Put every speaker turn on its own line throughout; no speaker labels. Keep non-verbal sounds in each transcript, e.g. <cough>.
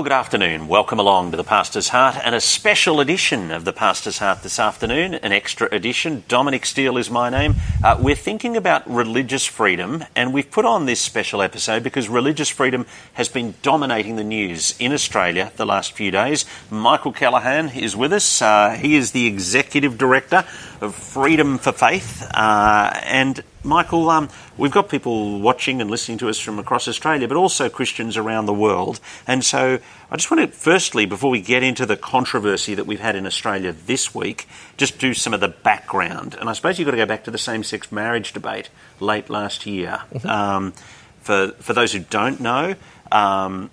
Well, good afternoon. Welcome along to the Pastor's Heart and a special edition of the Pastor's Heart this afternoon, an extra edition. Dominic Steele is my name. Uh, we're thinking about religious freedom, and we've put on this special episode because religious freedom has been dominating the news in Australia the last few days. Michael Kellahan is with us. Uh, he is the Executive Director of Freedom for Faith. Uh, and Michael, um, we've got people watching and listening to us from across Australia, but also Christians around the world. And so I just want to, firstly, before we get into the controversy that we've had in Australia this week, just do some of the background. And I suppose you've got to go back to the same sex marriage debate late last year. Mm-hmm. Um, for, for those who don't know, um,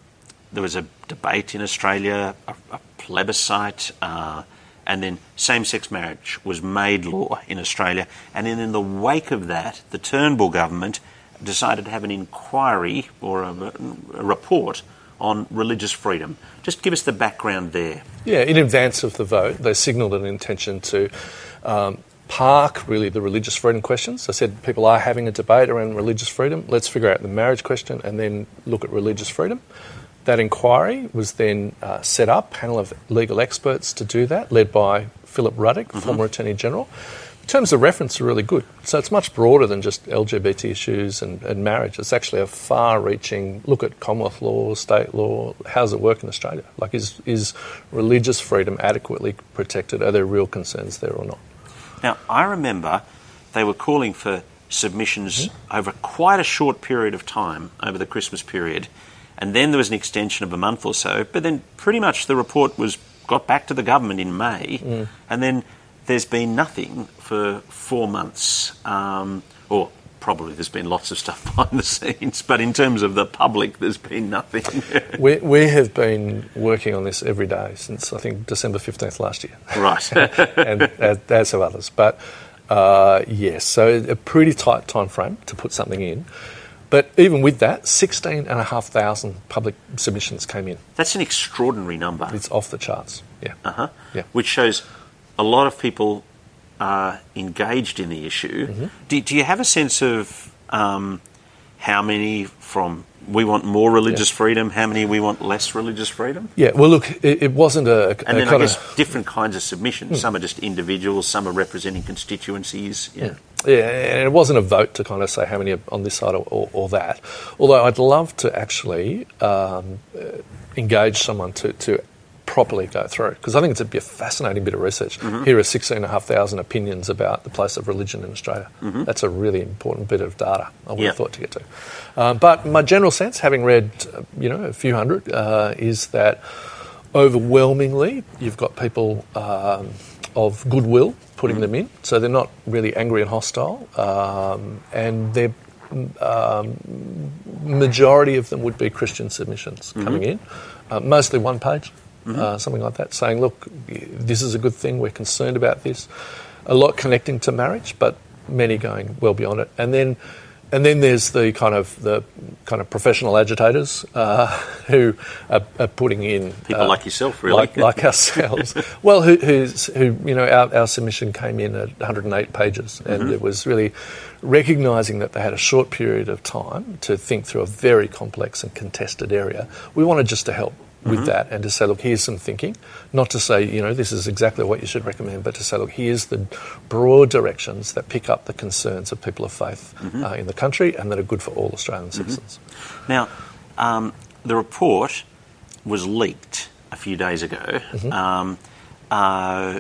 there was a debate in Australia, a, a plebiscite. Uh, and then same sex marriage was made law in Australia. And then in the wake of that, the Turnbull government decided to have an inquiry or a, a report on religious freedom. Just give us the background there.
Yeah, in advance of the vote, they signalled an intention to um, park really the religious freedom questions. They said people are having a debate around religious freedom. Let's figure out the marriage question and then look at religious freedom. That inquiry was then uh, set up, panel of legal experts to do that, led by Philip Ruddock, mm-hmm. former Attorney General. The terms of reference, are really good. So it's much broader than just LGBT issues and, and marriage. It's actually a far-reaching look at Commonwealth law, state law. How does it work in Australia? Like, is is religious freedom adequately protected? Are there real concerns there or not?
Now, I remember they were calling for submissions mm-hmm. over quite a short period of time over the Christmas period and then there was an extension of a month or so. But then pretty much the report was got back to the government in May, mm. and then there's been nothing for four months. Um, or probably there's been lots of stuff <laughs> behind the scenes, but in terms of the public, there's been nothing. <laughs>
we, we have been working on this every day since I think December 15th last year.
Right. <laughs>
and as, as have others. But uh, yes, so a pretty tight time frame to put something in. But even with that, 16,500 public submissions came in.
That's an extraordinary number.
It's off the charts, yeah.
Uh-huh. yeah. Which shows a lot of people are engaged in the issue. Mm-hmm. Do, do, you have a sense of um, how many from we want more religious yeah. freedom, how many we want less religious freedom?
Yeah, well, look, it, it wasn't a.
And then I guess of, different kinds of submissions. Mm. Some are just individuals, some are representing constituencies. Yeah. Mm.
Yeah, and it wasn't a vote to kind of say how many are on this side or, or, or that. Although I'd love to actually um, uh, engage someone to, to properly go through because I think it'd be a fascinating bit of research. Mm-hmm. Here are 16,500 opinions about the place of religion in Australia. Mm-hmm. That's a really important bit of data I would yep. have thought to get to. Um, but my general sense, having read uh, you know a few hundred, uh, is that overwhelmingly you've got people um, of goodwill putting mm. them in. So they're not really angry and hostile, um, and they're um, majority of them would be Christian submissions mm-hmm. coming in, uh, mostly one page, mm-hmm. uh, something like that, saying, "Look, this is a good thing. We're concerned about this." A lot connecting to marriage, but many going well beyond it, and then and then there's the kind of the kind of professional agitators uh, <laughs> who are, are, putting in
people uh, like yourself, really,
like, like ourselves. <laughs> well, who, who you know our, our, submission came in at 108 pages, and mm-hmm. it was really recognizing that they had a short period of time to think through a very complex and contested area. We wanted just to help with mm-hmm. that and to say, look, here's some thinking. Not to say, you know, this is exactly what you should recommend, but to say, look, here's the broad directions that pick up the concerns of people of faith mm-hmm. uh, in the country and that are good for all Australian mm-hmm. citizens.
Now, um, the report was leaked a few days ago. Mm-hmm. Um, uh,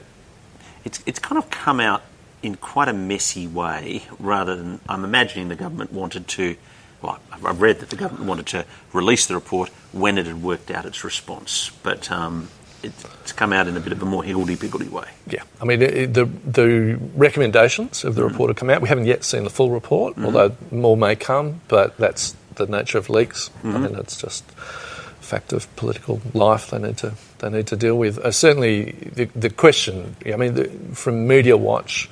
it's, it's kind of come out in quite a messy way rather than I'm imagining the government wanted to well, I've read that the government wanted to release the report when it had worked out its response, but um, it's come out in a bit of a more higgledy-piggledy way.
Yeah, I mean, the, the recommendations of the mm. report have come out. We haven't yet seen the full report, mm although more may come, but that's the nature of leaks. mm I mean, it's just a fact of political life they need to, they need to deal with. Uh, certainly, the, the question, I mean, the, from Media Watch,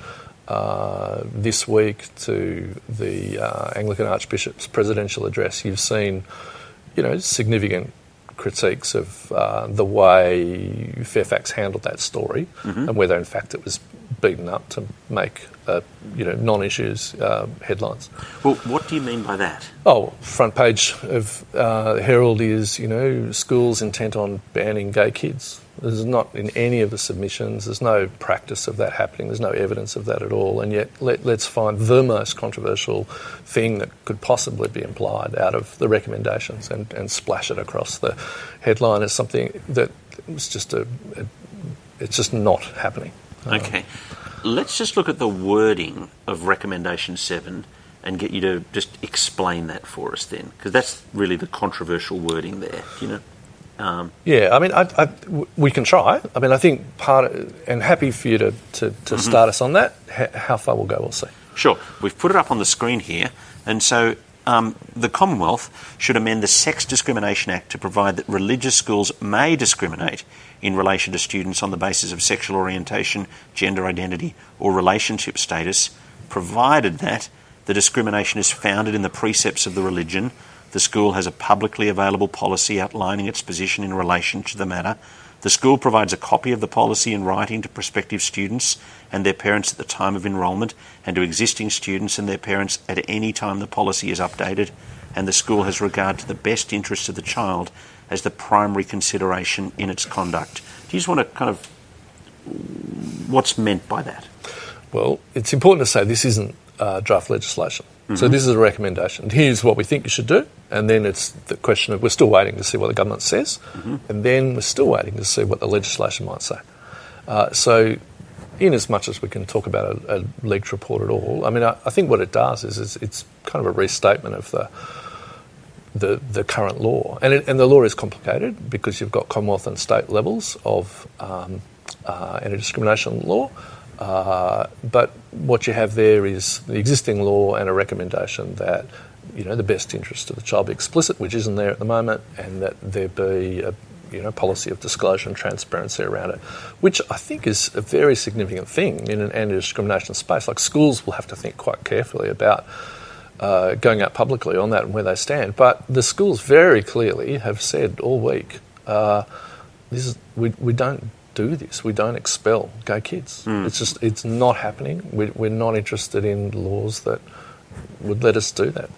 uh, this week to the uh, Anglican Archbishop's presidential address, you've seen, you know, significant critiques of uh, the way Fairfax handled that story mm-hmm. and whether, in fact, it was beaten up to make uh, you know non-issues uh, headlines.
Well, what do you mean by that?
Oh, front page of uh, Herald is you know schools intent on banning gay kids. There's not in any of the submissions. There's no practice of that happening. There's no evidence of that at all. And yet, let, us find the most controversial thing that could possibly be implied out of the recommendations and, and splash it across the headline as something that was just a, a it's just not happening.
Okay. Let's just look at the wording of recommendation seven and get you to just explain that for us then, because that's really the controversial wording there. You know?
Um, yeah, I mean, I, I, we can try. I mean, I think part of, and happy for you to, to, to mm-hmm. start us on that. H- how far we'll go, we'll see.
Sure. We've put it up on the screen here. And so um, the Commonwealth should amend the Sex Discrimination Act to provide that religious schools may discriminate in relation to students on the basis of sexual orientation, gender identity, or relationship status, provided that the discrimination is founded in the precepts of the religion, the school has a publicly available policy outlining its position in relation to the matter, the school provides a copy of the policy in writing to prospective students and their parents at the time of enrolment, and to existing students and their parents at any time the policy is updated, and the school has regard to the best interests of the child as the primary consideration in its conduct. Do you just want to kind of what's meant by that?
Well, it's important to say this isn't uh, draft legislation. Mm-hmm. So this is a recommendation. Here's what we think you should do, and then it's the question of we're still waiting to see what the government says, mm-hmm. and then we're still waiting to see what the legislation might say. Uh, so, in as much as we can talk about a, a leaked report at all, I mean, I, I think what it does is, is, it's kind of a restatement of the the, the current law, and it, and the law is complicated because you've got Commonwealth and state levels of um, uh, anti-discrimination law. Uh, but what you have there is the existing law and a recommendation that you know the best interest of the child be explicit, which isn't there at the moment, and that there be a you know policy of disclosure and transparency around it, which I think is a very significant thing in an anti-discrimination space. Like schools will have to think quite carefully about. Uh, going out publicly on that and where they stand, but the schools very clearly have said all week, uh, this is, we, we don't do this. We don't expel gay kids. Mm. It's just it's not happening. We, we're not interested in laws that would let us do that.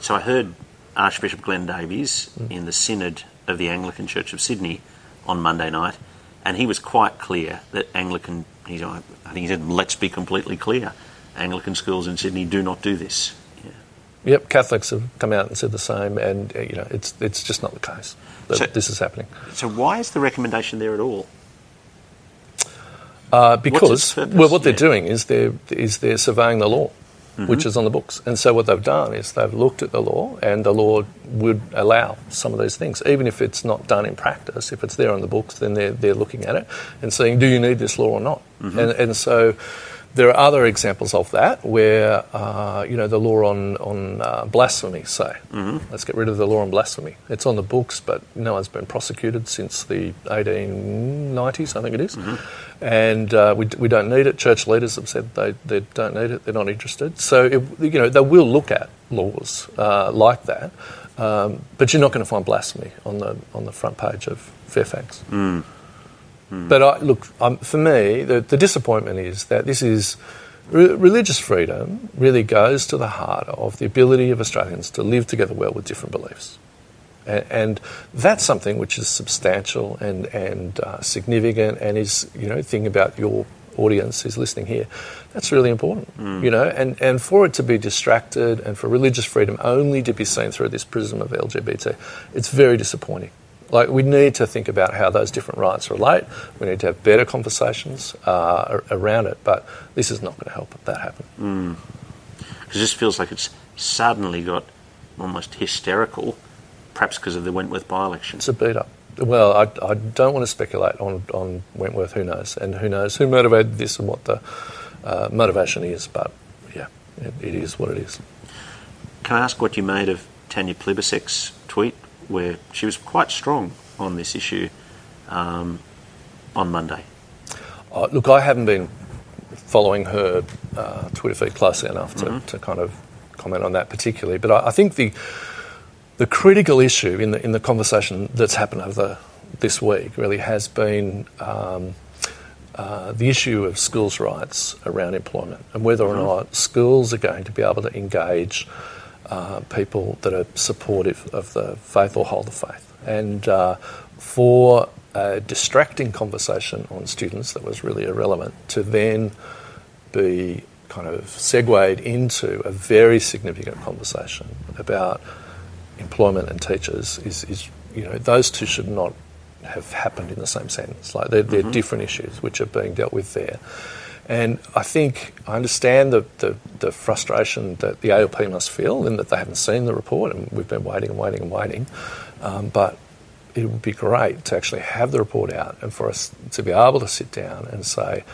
So I heard Archbishop Glenn Davies mm. in the Synod of the Anglican Church of Sydney on Monday night, and he was quite clear that Anglican. He's, I think he said, "Let's be completely clear: Anglican schools in Sydney do not do this."
Yep, Catholics have come out and said the same, and uh, you know it's it's just not the case that so, this is happening.
So why is the recommendation there at all?
Uh, because well, what they're doing is they're is they're surveying the law, mm-hmm. which is on the books, and so what they've done is they've looked at the law, and the law would allow some of these things, even if it's not done in practice. If it's there on the books, then they're they're looking at it and saying, do you need this law or not? Mm-hmm. And and so there are other examples of that where, uh, you know, the law on, on uh, blasphemy, say. Mm-hmm. Let's get rid of the law on blasphemy. It's on the books, but no one's been prosecuted since the 1890s, I think it is. Mm-hmm. And uh, we, we don't need it. Church leaders have said they, they don't need it, they're not interested. So, it, you know, they will look at laws uh, like that, um, but you're not going to find blasphemy on the, on the front page of Fairfax.
Mm.
Mm. But I, look, um, for me, the, the, disappointment is that this is re- religious freedom really goes to the heart of the ability of Australians to live together well with different beliefs. And, and that's something which is substantial and, and uh, significant and is, you know, thinking about your audience who's listening here, that's really important, mm. you know, and, and for it to be distracted and for religious freedom only to be seen through this prism of LGBT, it's very disappointing. Like, we need to think about how those different rights relate. We need to have better conversations uh, around it, but this is not going to help that happen.
Because mm. this feels like it's suddenly got almost hysterical, perhaps because of the Wentworth by election.
It's a beat up. Well, I, I, don't want to speculate on, on Wentworth, who knows, and who knows who motivated this and what the uh, motivation is, but yeah, it, it is what it is.
Can I ask what you made of Tanya Plibersek's tweet where she was quite strong on this issue um, on Monday.
Uh, look, I haven't been following her uh, Twitter feed closely enough to, mm-hmm. to kind of comment on that particularly, but I, I, think the the critical issue in the in the conversation that's happened over this week really has been um, uh, the issue of schools' rights around employment and whether or not schools are going to be able to engage uh, people that are supportive of the faith or hold the faith. And uh, for a distracting conversation on students that was really irrelevant to then be kind of segued into a very significant conversation about employment and teachers is, is you know, those two should not have happened in the same sentence. Like they're, they're mm-hmm. different issues which are being dealt with there. And I think I understand the, the, the, frustration that the ALP must feel in that they haven't seen the report and we've been waiting and waiting and waiting. Um, but it would be great to actually have the report out and for us to be able to sit down and say,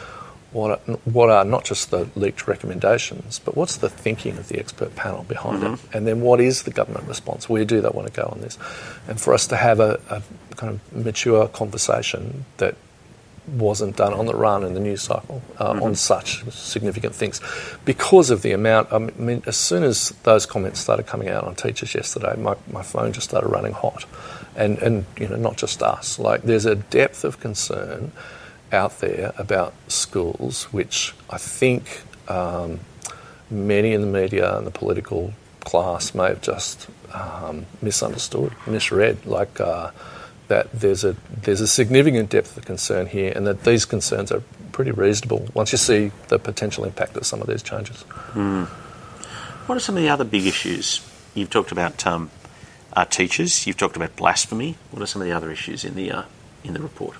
what are, what are not just the leaked recommendations, but what's the thinking of the expert panel behind mm-hmm. it? And then what is the government response? Where do they want to go on this? And for us to have a, a kind of mature conversation that wasn't done on the run in the news cycle uh, mm-hmm. on such significant things because of the amount. I mean, as soon as those comments started coming out on teachers yesterday, my, my phone just started running hot. And, and, you know, not just us. Like, there's a depth of concern out there about schools, which I think um, many in the media and the political class may have just um, misunderstood, misread. Like uh, that, there's a there's a significant depth of concern here, and that these concerns are pretty reasonable once you see the potential impact of some of these changes.
Mm. What are some of the other big issues? You've talked about um, our teachers. You've talked about blasphemy. What are some of the other issues in the uh, in the report?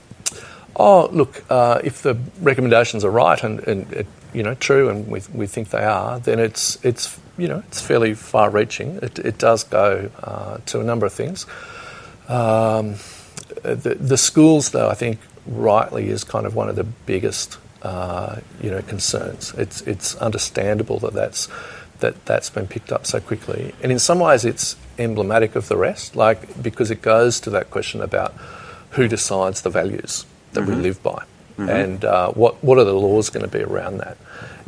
Oh, look, uh, if the recommendations are right and, and you know true, and we, we think they are, then it's it's you know it's fairly far-reaching. It, it does go uh, to a number of things. Um, the, the schools, though, I think rightly is kind of one of the biggest uh, you know concerns. It's it's understandable that that's that that's been picked up so quickly, and in some ways it's emblematic of the rest, like because it goes to that question about who decides the values that mm-hmm. we live by, mm-hmm. and uh, what what are the laws going to be around that,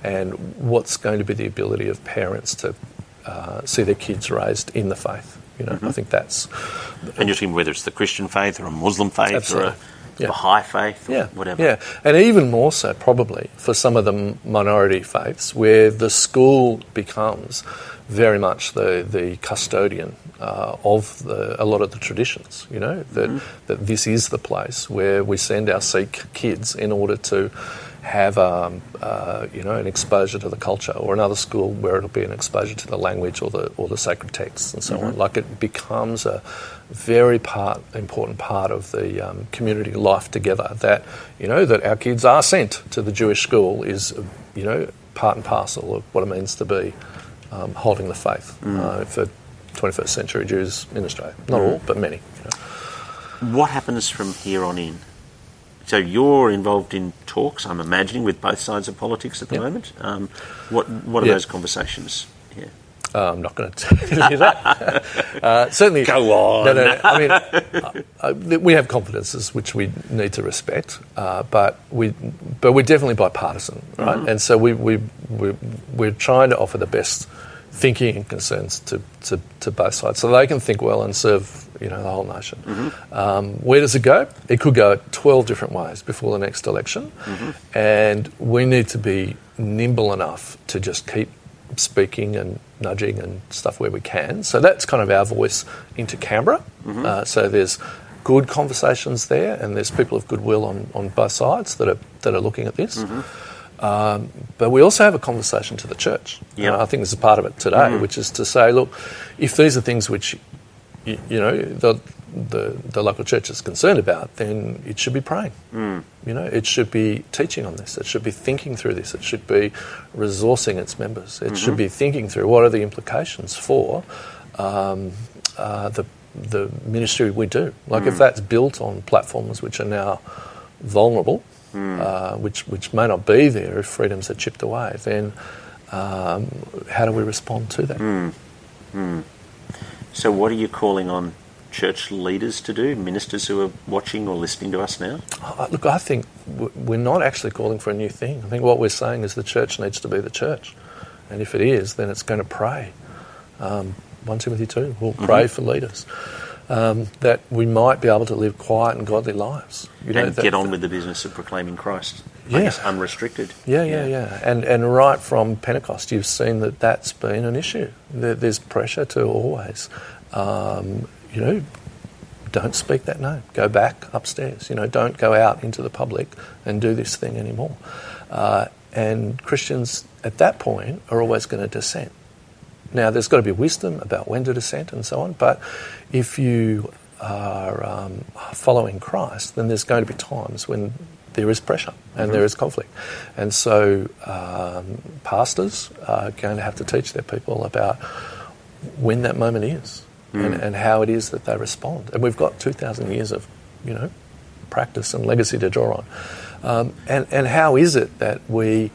and what's going to be the ability of parents to uh, see their kids raised in the faith. You know, mm-hmm. I think that's.
And you're talking whether it's the Christian faith or a Muslim faith absolutely. or a yeah. Baha'i faith or
yeah.
whatever.
Yeah, and even more so probably for some of the minority faiths where the school becomes very much the, the custodian uh, of the, a lot of the traditions, you know, that, mm-hmm. that this is the place where we send our Sikh kids in order to have um, uh, you know an exposure to the culture, or another school where it'll be an exposure to the language or the or the sacred texts and so mm-hmm. on. Like it becomes a very part important part of the um, community life together. That you know that our kids are sent to the Jewish school is you know part and parcel of what it means to be um, holding the faith mm. uh, for 21st century Jews in Australia. Not mm. all, but many. You
know. What happens from here on in? So you're involved in talks, I'm imagining, with both sides of politics at the yep. moment. Um, what what are yep. those conversations? Yeah.
Uh, I'm not going <laughs> to tell you that. <laughs> uh, certainly,
go on.
No, no. I mean, uh, uh, we have confidences which we need to respect, uh, but we, but we're definitely bipartisan, right? Mm-hmm. And so we we we we're trying to offer the best thinking and concerns to, to, to, both sides so they can think well and serve you know the whole nation. Mm-hmm. Um, where does it go? It could go 12 different ways before the next election, mm-hmm. and we need to be nimble enough to just keep speaking and nudging and stuff where we can. So that's kind of our voice into Canberra. Mm-hmm. Uh, so there's good conversations there, and there's people of goodwill on, on both sides that are that are looking at this. Mm-hmm. Um, but we also have a conversation to the church.
Yep.
I think this is part of it today, mm. which is to say, look, if these are things which, you, you know, the, the, the, local church is concerned about, then it should be praying. Mm. You know, it should be teaching on this. It should be thinking through this. It should be resourcing its members. It mm-hmm. should be thinking through what are the implications for um, uh, the the ministry we do. Like mm. if that's built on platforms which are now vulnerable, mm. uh, which, which may not be there if freedoms are chipped away, then um, how do we respond to that?
So, what are you calling on church leaders to do, ministers who are watching or listening to us now?
Uh, look, I think we're not actually calling for a new thing. I think what we're saying is the church needs to be the church. And if it is, then it's going to pray. Um, 1 Timothy 2, we'll mm-hmm. pray for leaders um, that we might be able to live quiet and godly lives.
You know, and that, get on with the business of proclaiming Christ. I guess, unrestricted.
Yeah, yeah, yeah. And, and right from Pentecost, you've seen that that's been an issue. There's pressure to always, um, you know, don't speak that name. Go back upstairs. You know, don't go out into the public and do this thing anymore. Uh, and Christians at that point are always going to dissent. Now, there's got to be wisdom about when to dissent and so on, but if you are um, following Christ, then there's going to be times when there is pressure and there is conflict. And so, um, pastors are going to have to teach their people about when that moment is and, and how it is that they respond. And we've got 2,000 years of, you know, practice and legacy to draw on. Um, and, and how is it that we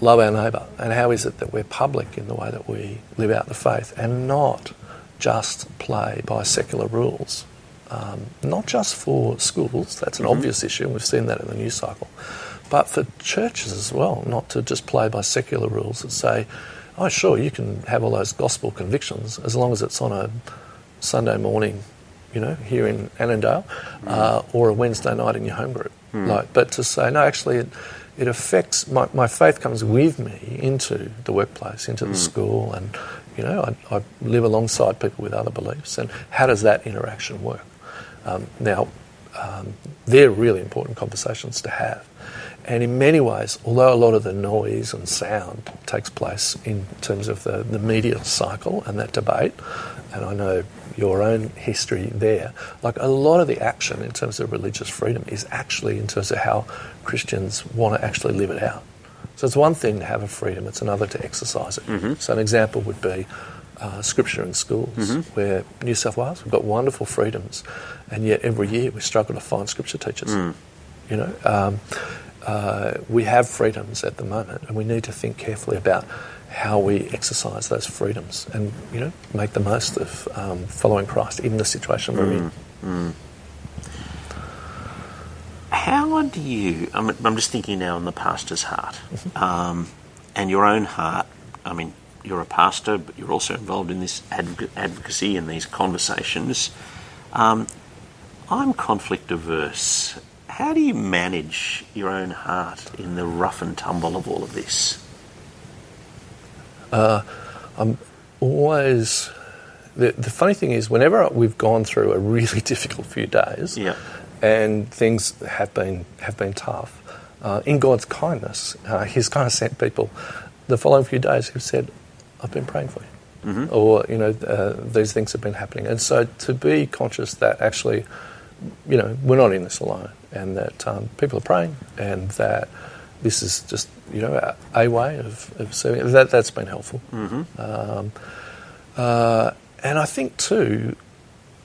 love our neighbour? And how is it that we're public in the way that we live out the faith and not just play by secular rules? Um, not just for schools, that's an obvious issue, and we've seen that in the news cycle, but for churches as well, not to just play by secular rules that say, oh, sure, you can have all those gospel convictions as long as it's on a Sunday morning, you know, here in Annandale, uh, or a Wednesday night in your home group. Like, but to say, no, actually, it, it affects my, my faith comes with me into the workplace, into the school, and you know, I, I live alongside people with other beliefs. And how does that interaction work? Um, now, um, they're really important conversations to have. And in many ways, although a lot of the noise and sound takes place in terms of the, the media cycle and that debate, and I know your own history there, like a lot of the action in terms of religious freedom is actually in terms of how Christians want to actually live it out. So it's one thing to have a freedom, it's another to exercise it. So an example would be uh, scripture in schools, where New South Wales, we've got wonderful freedoms, and yet every year we struggle to find scripture teachers. You know, um, uh, we have freedoms at the moment, and we need to think carefully about how we exercise those freedoms and you know make the most of um, following Christ, even the situation we're in.
How do you? I'm, I'm just thinking now on the pastor's heart um, and your own heart. I mean, you're a pastor, but you're also involved in this advoc- advocacy and these conversations. Um, I'm conflict averse. How do you manage your own heart in the rough and tumble of all of this?
Uh, I'm always, the, the funny thing is, whenever we've gone through a really <laughs> difficult few days,
Yeah.
and things have been have been tough. Uh, in God's kindness, uh, He's kind of sent people the following few days who've said, "I've been praying for you," or you know, uh, these things have been happening. And so to be conscious that actually, you know, we're not in this alone, and that um, people are praying, and that this is just you know a, way of, of serving. That that's been helpful. Um, uh, and I think too,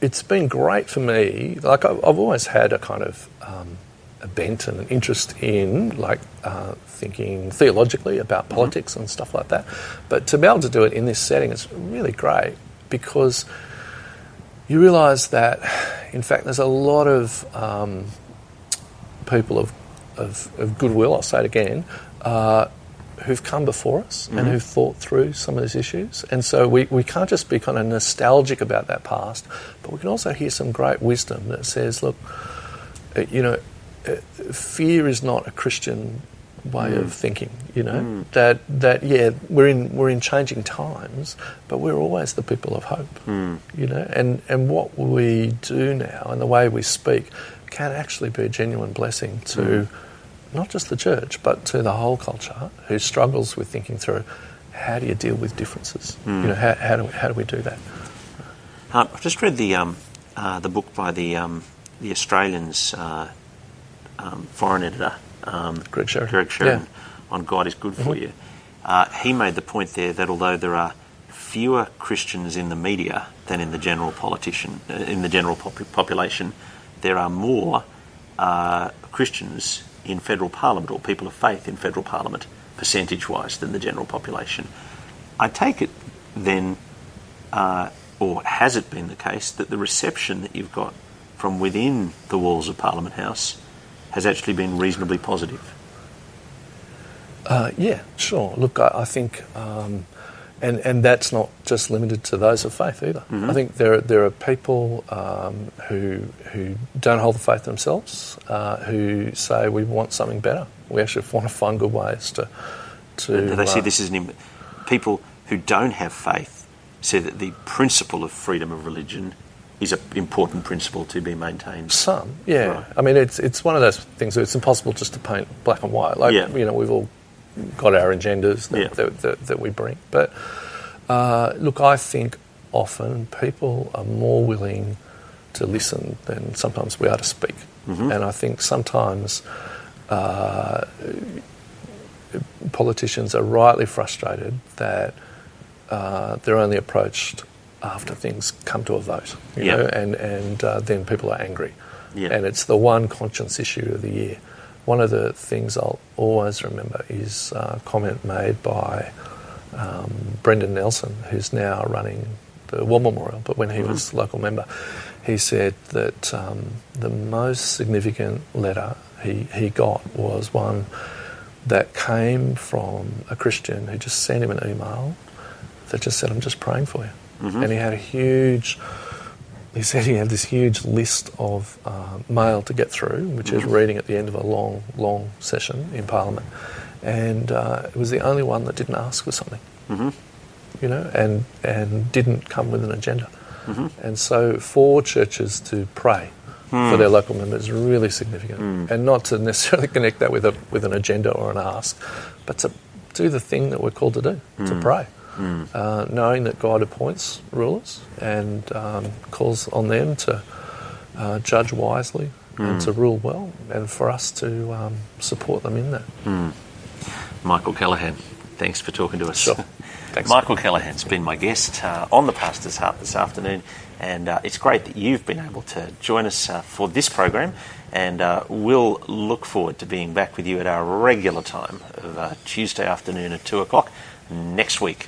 it's been great for me. Like I've, I've always had a kind of um, a bent and an interest in like uh, thinking theologically about politics and stuff like that. But to be able to do it in this setting is really great because you realise that, in fact, there's a lot of um, people of, of, of goodwill. I'll say it again. Uh, who've come before us and who've thought through some of these issues. And so we, we can't just be kind of nostalgic about that past, but we can also hear some great wisdom that says, look, uh, you know, fear is not a Christian way of thinking. You know that that yeah, we're in we're in changing times, but we're always the people of hope. You know, and and what we do now and the way we speak can actually be a genuine blessing to not just the church, but to the whole culture who struggles with thinking through how do you deal with differences. You know, how, how do we, how do we do that?
Um, I've just read the um, uh, the book by the um, the Australians uh, um, foreign editor um,
Greg Sheridan.
Greg Sheridan
Yeah. Mm-hmm.
on God is good for you. Uh, he made the point there that although there are fewer Christians in the media than in the general politician uh, in the general pop- population, there are more uh, Christians in federal parliament or people of faith in federal parliament percentage-wise than the general population. I take it then uh, or has it been the case that the reception that you've got from within the walls of Parliament House has actually been reasonably positive?
Uh, yeah, sure. Look, I, I think um, and and that's not just limited to those of faith either.
Mm-hmm.
I think there there are people um, who who don't hold the faith themselves, uh, who say we want something better. We actually <laughs> want to find good ways to to.
they see
uh,
this as an im- people who don't have faith say that the principle of freedom of religion is an important principle to be maintained.
Some, yeah.
Right.
I mean, it's it's one of those things. That it's impossible just to paint black and white. Like
Yeah.
you know, we've all got our agendas that
Yeah.
that, that, that we bring. But uh, look, I think often people are more willing to listen than sometimes we are to speak.
Mm-hmm.
And I think sometimes uh, politicians are rightly frustrated that uh, they're only approached after things come to a vote, you
Yeah.
know, and and uh, then people are angry,
Yeah.
and it's the one conscience issue of the year. One of the things I'll always remember is a comment made by um, Brendan Nelson, who's now running the War Memorial, but when he was local member, he said that um, the most significant letter he, he got was one that came from a Christian who just sent him an email that just said, I'm just praying for you. And he had a huge, he said he had this huge list of uh, mail to get through, which he was mm-hmm. reading at the end of a long, long session in Parliament. And uh, it was the only one that didn't ask for something, mm-hmm. you know, and, and didn't come with an agenda. Mm-hmm. And so for churches to pray for their mm. local members is really significant. Mm. And not to necessarily <laughs> connect that with, a, with an agenda or an ask, but to do the thing that we're called to do, to mm. pray. Uh, knowing that God appoints rulers and um, calls on them to uh, judge wisely and to rule well, and for us to um, support them in that.
Michael Kellahan, thanks for talking to us.
Sure. <laughs> Thanks.
Michael Kellahan's been my guest uh, on the Pastor's Heart this afternoon, and uh, it's great that you've been able to join us uh, for this program. And uh, we'll look forward to being back with you at our regular time of uh, Tuesday afternoon at 2 o'clock next week